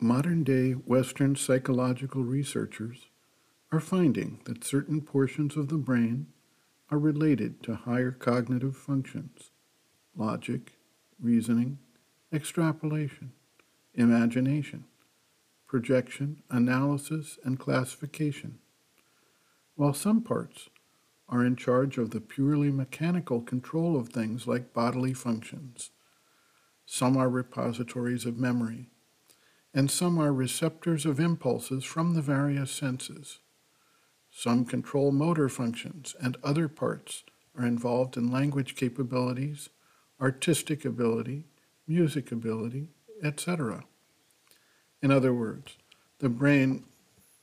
Modern day Western psychological researchers are finding that certain portions of the brain are related to higher cognitive functions logic, reasoning, extrapolation, imagination, projection, analysis, and classification, while some parts are in charge of the purely mechanical control of things like bodily functions. Some are repositories of memory, and some are receptors of impulses from the various senses. Some control motor functions, and other parts are involved in language capabilities, artistic ability, music ability, etc. In other words, the brain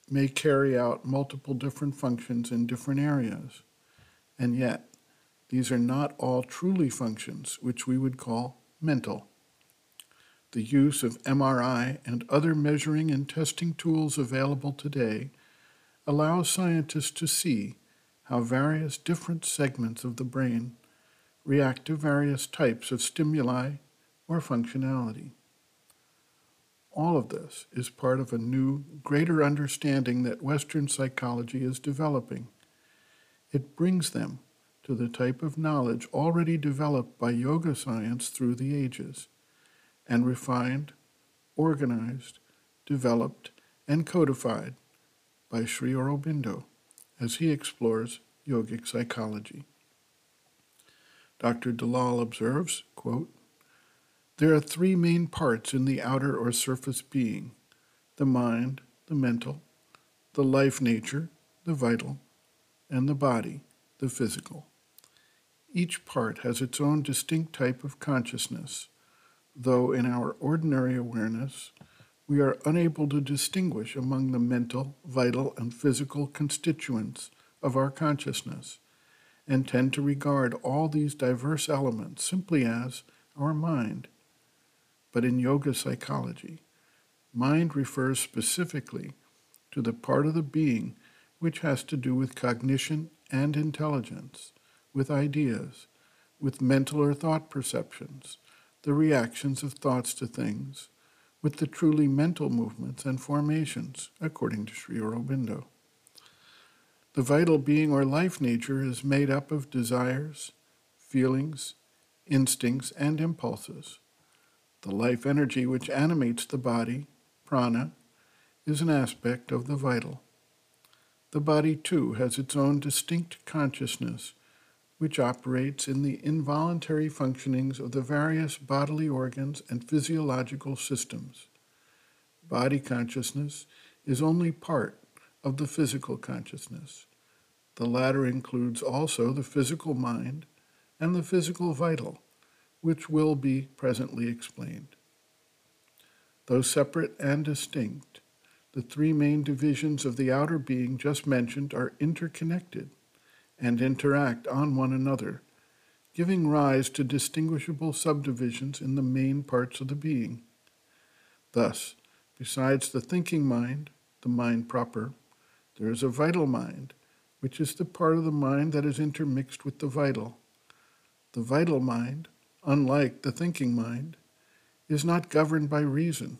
may carry out multiple different functions in different areas, and yet these are not all truly functions which we would call mental. The use of MRI and other measuring and testing tools available today allows scientists to see how various different segments of the brain react to various types of stimuli or functionality. All of this is part of a new, greater understanding that Western psychology is developing. It brings them to the type of knowledge already developed by yoga science through the ages and refined, organized, developed, and codified by Sri Aurobindo as he explores yogic psychology. Dr. Dalal observes, quote, There are three main parts in the outer or surface being the mind, the mental, the life nature, the vital, and the body, the physical. Each part has its own distinct type of consciousness, though in our ordinary awareness, we are unable to distinguish among the mental, vital, and physical constituents of our consciousness, and tend to regard all these diverse elements simply as our mind. But in yoga psychology, mind refers specifically to the part of the being which has to do with cognition and intelligence, with ideas, with mental or thought perceptions, the reactions of thoughts to things, with the truly mental movements and formations, according to Sri Aurobindo. The vital being or life nature is made up of desires, feelings, instincts, and impulses. The life energy which animates the body, prana, is an aspect of the vital. The body, too, has its own distinct consciousness which operates in the involuntary functionings of the various bodily organs and physiological systems. Body consciousness is only part of the physical consciousness. The latter includes also the physical mind and the physical vital, which will be presently explained. Though separate and distinct, the three main divisions of the outer being just mentioned are interconnected and interact on one another, giving rise to distinguishable subdivisions in the main parts of the being. Thus, besides the thinking mind, the mind proper, there is a vital mind, which is the part of the mind that is intermixed with the vital. The vital mind, unlike the thinking mind, is not governed by reason,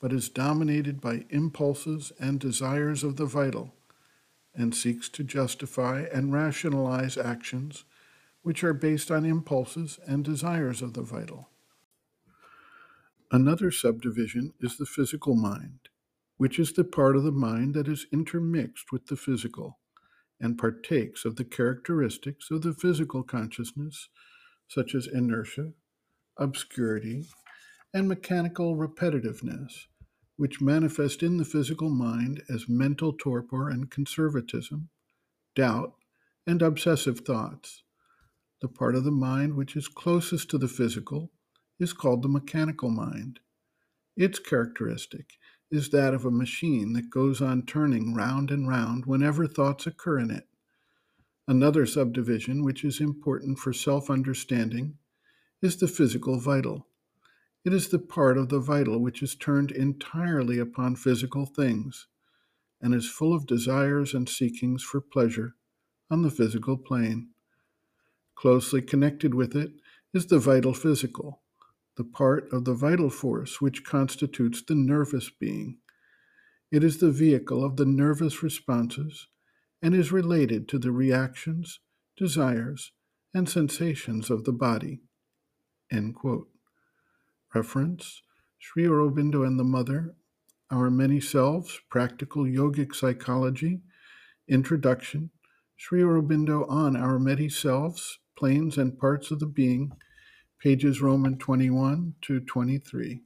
but is dominated by impulses and desires of the vital and seeks to justify and rationalize actions which are based on impulses and desires of the vital. Another subdivision is the physical mind, which is the part of the mind that is intermixed with the physical and partakes of the characteristics of the physical consciousness, such as inertia, obscurity, and mechanical repetitiveness, which manifest in the physical mind as mental torpor and conservatism, doubt, and obsessive thoughts. The part of the mind which is closest to the physical is called the mechanical mind. Its characteristic is that of a machine that goes on turning round and round whenever thoughts occur in it. Another subdivision, which is important for self understanding, is the physical vital. It is the part of the vital which is turned entirely upon physical things and is full of desires and seekings for pleasure on the physical plane. Closely connected with it is the vital physical, the part of the vital force which constitutes the nervous being. It is the vehicle of the nervous responses and is related to the reactions, desires, and sensations of the body. Reference Sri Aurobindo and the Mother, Our Many Selves, Practical Yogic Psychology, Introduction, Sri Aurobindo on Our Many Selves, Planes and Parts of the Being, pages Roman 21 to 23.